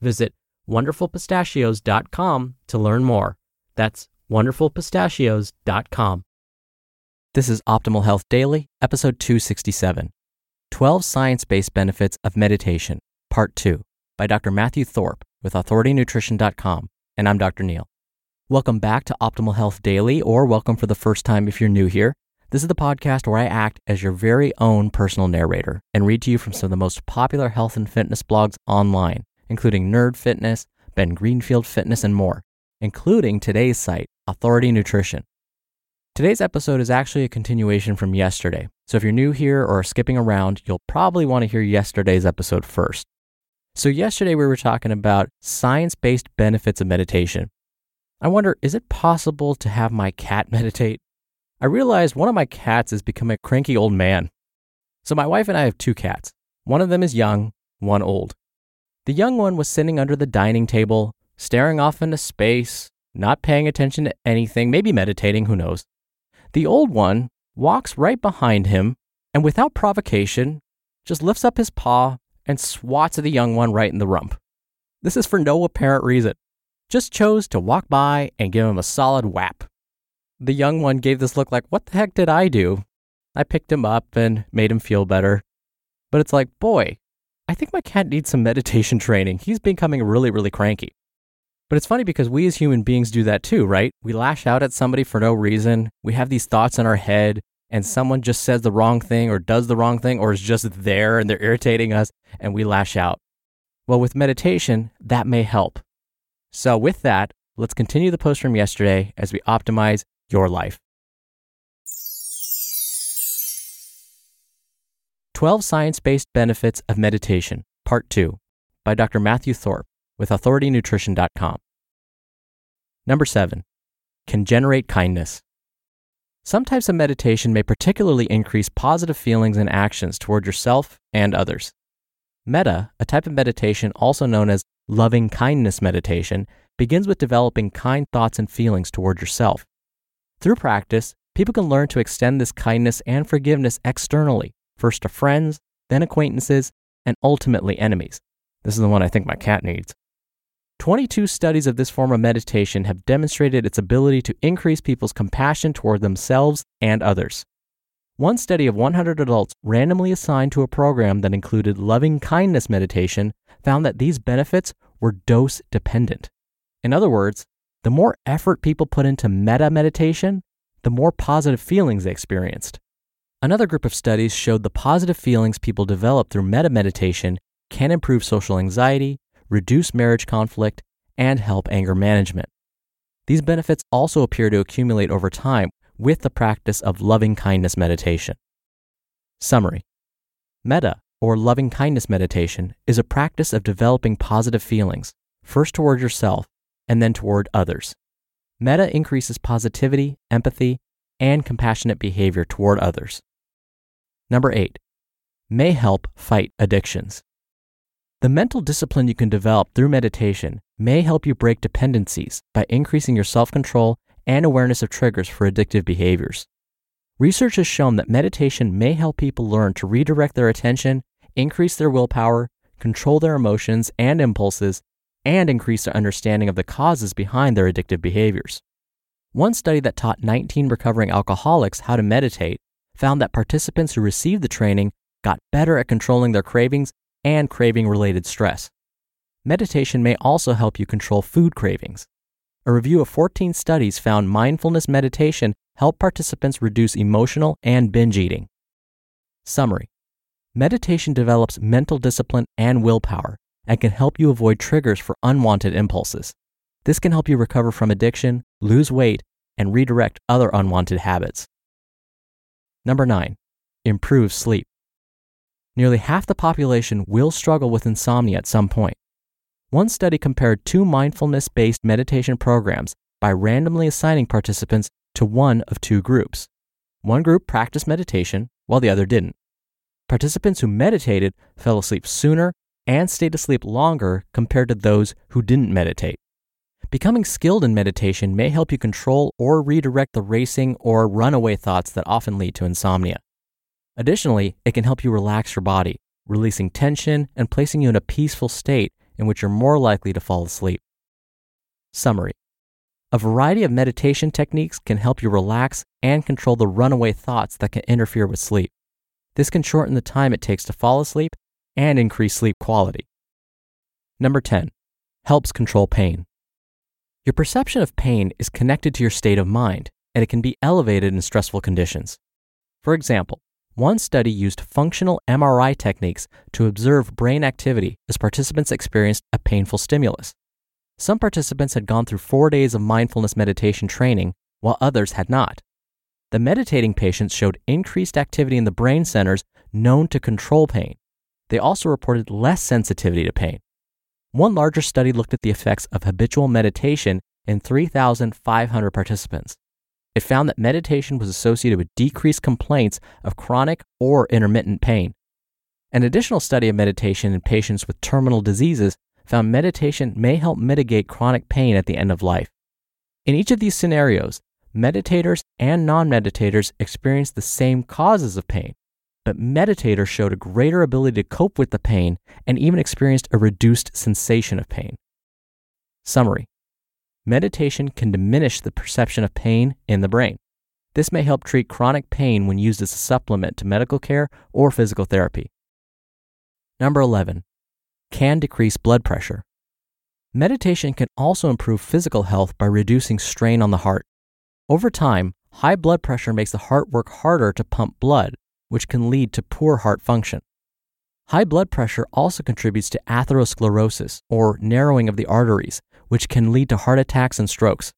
Visit wonderfulpistachios.com to learn more. That's wonderfulpistachios.com. This is Optimal Health Daily, episode 267 12 Science Based Benefits of Meditation, Part 2, by Dr. Matthew Thorpe with AuthorityNutrition.com. And I'm Dr. Neal. Welcome back to Optimal Health Daily, or welcome for the first time if you're new here. This is the podcast where I act as your very own personal narrator and read to you from some of the most popular health and fitness blogs online, including Nerd Fitness, Ben Greenfield Fitness, and more, including today's site, Authority Nutrition. Today's episode is actually a continuation from yesterday, so if you're new here or skipping around, you'll probably want to hear yesterday's episode first. So, yesterday we were talking about science based benefits of meditation. I wonder, is it possible to have my cat meditate? I realized one of my cats has become a cranky old man. So, my wife and I have two cats. One of them is young, one old. The young one was sitting under the dining table, staring off into space, not paying attention to anything, maybe meditating, who knows. The old one walks right behind him and without provocation just lifts up his paw and swats at the young one right in the rump. This is for no apparent reason. Just chose to walk by and give him a solid whap. The young one gave this look like, What the heck did I do? I picked him up and made him feel better. But it's like, boy, I think my cat needs some meditation training. He's becoming really, really cranky. But it's funny because we as human beings do that too, right? We lash out at somebody for no reason. We have these thoughts in our head, and someone just says the wrong thing or does the wrong thing or is just there and they're irritating us, and we lash out. Well, with meditation, that may help. So, with that, let's continue the post from yesterday as we optimize your life. 12 Science Based Benefits of Meditation, Part 2, by Dr. Matthew Thorpe with AuthorityNutrition.com. Number 7. Can generate kindness. Some types of meditation may particularly increase positive feelings and actions toward yourself and others. Metta, a type of meditation also known as loving kindness meditation, begins with developing kind thoughts and feelings toward yourself. Through practice, people can learn to extend this kindness and forgiveness externally, first to friends, then acquaintances, and ultimately enemies. This is the one I think my cat needs. 22 studies of this form of meditation have demonstrated its ability to increase people's compassion toward themselves and others. One study of 100 adults randomly assigned to a program that included loving kindness meditation found that these benefits were dose dependent. In other words, the more effort people put into Metta meditation, the more positive feelings they experienced. Another group of studies showed the positive feelings people develop through Metta meditation can improve social anxiety, reduce marriage conflict, and help anger management. These benefits also appear to accumulate over time with the practice of loving kindness meditation. Summary Metta, or loving kindness meditation, is a practice of developing positive feelings, first toward yourself and then toward others. Metta increases positivity, empathy, and compassionate behavior toward others. Number eight, may help fight addictions. The mental discipline you can develop through meditation may help you break dependencies by increasing your self control and awareness of triggers for addictive behaviors. Research has shown that meditation may help people learn to redirect their attention, increase their willpower, control their emotions and impulses, and increase their understanding of the causes behind their addictive behaviors. One study that taught 19 recovering alcoholics how to meditate found that participants who received the training got better at controlling their cravings and craving related stress. Meditation may also help you control food cravings. A review of 14 studies found mindfulness meditation helped participants reduce emotional and binge eating. Summary Meditation develops mental discipline and willpower and can help you avoid triggers for unwanted impulses. This can help you recover from addiction, lose weight, and redirect other unwanted habits. Number 9. Improve sleep. Nearly half the population will struggle with insomnia at some point. One study compared two mindfulness based meditation programs by randomly assigning participants to one of two groups. One group practiced meditation while the other didn't. Participants who meditated fell asleep sooner and stayed asleep longer compared to those who didn't meditate. Becoming skilled in meditation may help you control or redirect the racing or runaway thoughts that often lead to insomnia. Additionally, it can help you relax your body, releasing tension and placing you in a peaceful state in which you're more likely to fall asleep. Summary A variety of meditation techniques can help you relax and control the runaway thoughts that can interfere with sleep. This can shorten the time it takes to fall asleep and increase sleep quality. Number 10. Helps control pain. Your perception of pain is connected to your state of mind, and it can be elevated in stressful conditions. For example, one study used functional MRI techniques to observe brain activity as participants experienced a painful stimulus. Some participants had gone through four days of mindfulness meditation training, while others had not. The meditating patients showed increased activity in the brain centers known to control pain. They also reported less sensitivity to pain. One larger study looked at the effects of habitual meditation in 3,500 participants. It found that meditation was associated with decreased complaints of chronic or intermittent pain. An additional study of meditation in patients with terminal diseases found meditation may help mitigate chronic pain at the end of life. In each of these scenarios, meditators and non meditators experienced the same causes of pain, but meditators showed a greater ability to cope with the pain and even experienced a reduced sensation of pain. Summary Meditation can diminish the perception of pain in the brain. This may help treat chronic pain when used as a supplement to medical care or physical therapy. Number 11. Can decrease blood pressure. Meditation can also improve physical health by reducing strain on the heart. Over time, high blood pressure makes the heart work harder to pump blood, which can lead to poor heart function. High blood pressure also contributes to atherosclerosis, or narrowing of the arteries, which can lead to heart attacks and strokes.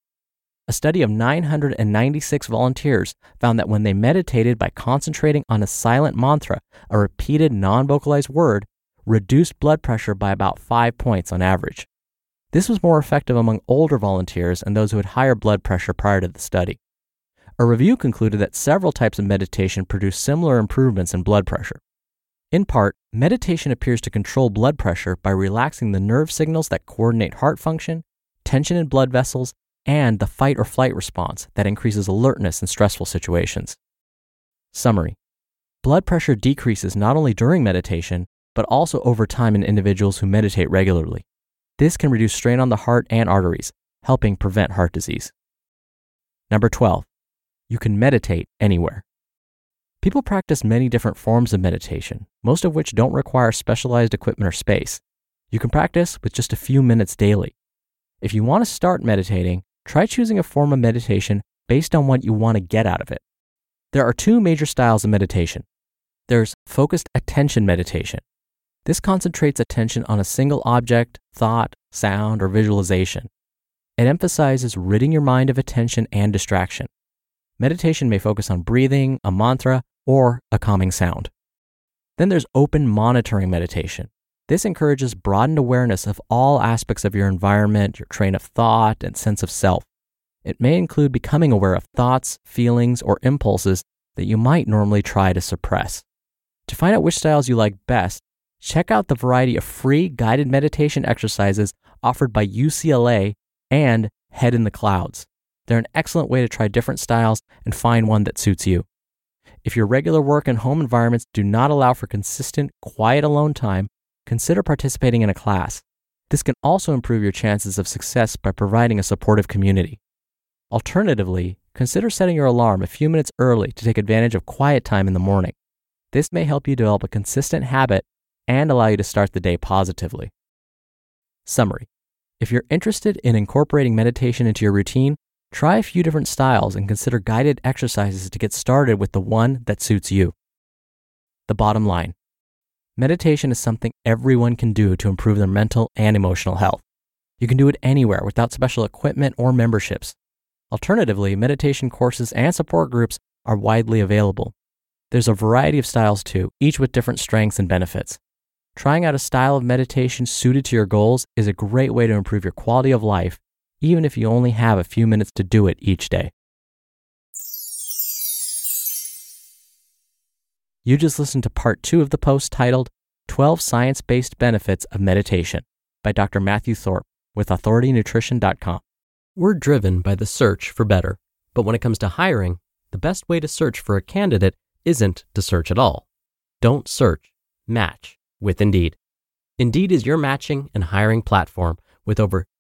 A study of 996 volunteers found that when they meditated by concentrating on a silent mantra, a repeated non vocalized word, reduced blood pressure by about 5 points on average. This was more effective among older volunteers and those who had higher blood pressure prior to the study. A review concluded that several types of meditation produce similar improvements in blood pressure. In part, meditation appears to control blood pressure by relaxing the nerve signals that coordinate heart function, tension in blood vessels, and the fight or flight response that increases alertness in stressful situations. Summary Blood pressure decreases not only during meditation, but also over time in individuals who meditate regularly. This can reduce strain on the heart and arteries, helping prevent heart disease. Number 12. You can meditate anywhere. People practice many different forms of meditation, most of which don't require specialized equipment or space. You can practice with just a few minutes daily. If you want to start meditating, try choosing a form of meditation based on what you want to get out of it. There are two major styles of meditation. There's focused attention meditation. This concentrates attention on a single object, thought, sound, or visualization. It emphasizes ridding your mind of attention and distraction. Meditation may focus on breathing, a mantra, or a calming sound. Then there's open monitoring meditation. This encourages broadened awareness of all aspects of your environment, your train of thought, and sense of self. It may include becoming aware of thoughts, feelings, or impulses that you might normally try to suppress. To find out which styles you like best, check out the variety of free guided meditation exercises offered by UCLA and Head in the Clouds. They're an excellent way to try different styles and find one that suits you. If your regular work and home environments do not allow for consistent, quiet alone time, consider participating in a class. This can also improve your chances of success by providing a supportive community. Alternatively, consider setting your alarm a few minutes early to take advantage of quiet time in the morning. This may help you develop a consistent habit and allow you to start the day positively. Summary If you're interested in incorporating meditation into your routine, try a few different styles and consider guided exercises to get started with the one that suits you. The bottom line meditation is something everyone can do to improve their mental and emotional health. You can do it anywhere without special equipment or memberships. Alternatively, meditation courses and support groups are widely available. There's a variety of styles too, each with different strengths and benefits. Trying out a style of meditation suited to your goals is a great way to improve your quality of life, even if you only have a few minutes to do it each day. You just listened to part two of the post titled 12 Science Based Benefits of Meditation by Dr. Matthew Thorpe with AuthorityNutrition.com. We're driven by the search for better, but when it comes to hiring, the best way to search for a candidate isn't to search at all. Don't search, match with Indeed. Indeed is your matching and hiring platform with over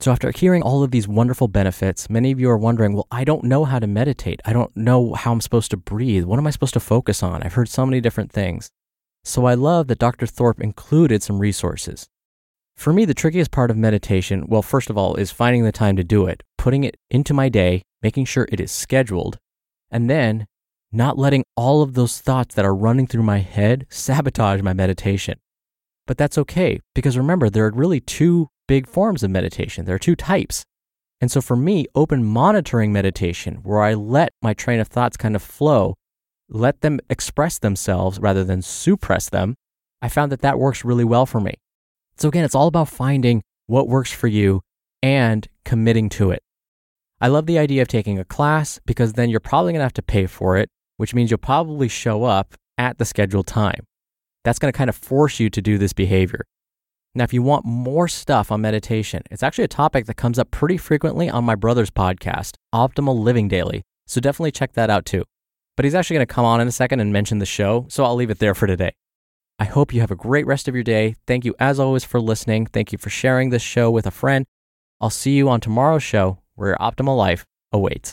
So, after hearing all of these wonderful benefits, many of you are wondering, well, I don't know how to meditate. I don't know how I'm supposed to breathe. What am I supposed to focus on? I've heard so many different things. So, I love that Dr. Thorpe included some resources. For me, the trickiest part of meditation, well, first of all, is finding the time to do it, putting it into my day, making sure it is scheduled, and then not letting all of those thoughts that are running through my head sabotage my meditation. But that's okay, because remember, there are really two big forms of meditation. There are two types. And so for me, open monitoring meditation, where I let my train of thoughts kind of flow, let them express themselves rather than suppress them, I found that that works really well for me. So again, it's all about finding what works for you and committing to it. I love the idea of taking a class because then you're probably going to have to pay for it, which means you'll probably show up at the scheduled time. That's going to kind of force you to do this behavior. Now, if you want more stuff on meditation, it's actually a topic that comes up pretty frequently on my brother's podcast, Optimal Living Daily. So definitely check that out too. But he's actually going to come on in a second and mention the show, so I'll leave it there for today. I hope you have a great rest of your day. Thank you, as always, for listening. Thank you for sharing this show with a friend. I'll see you on tomorrow's show where your optimal life awaits.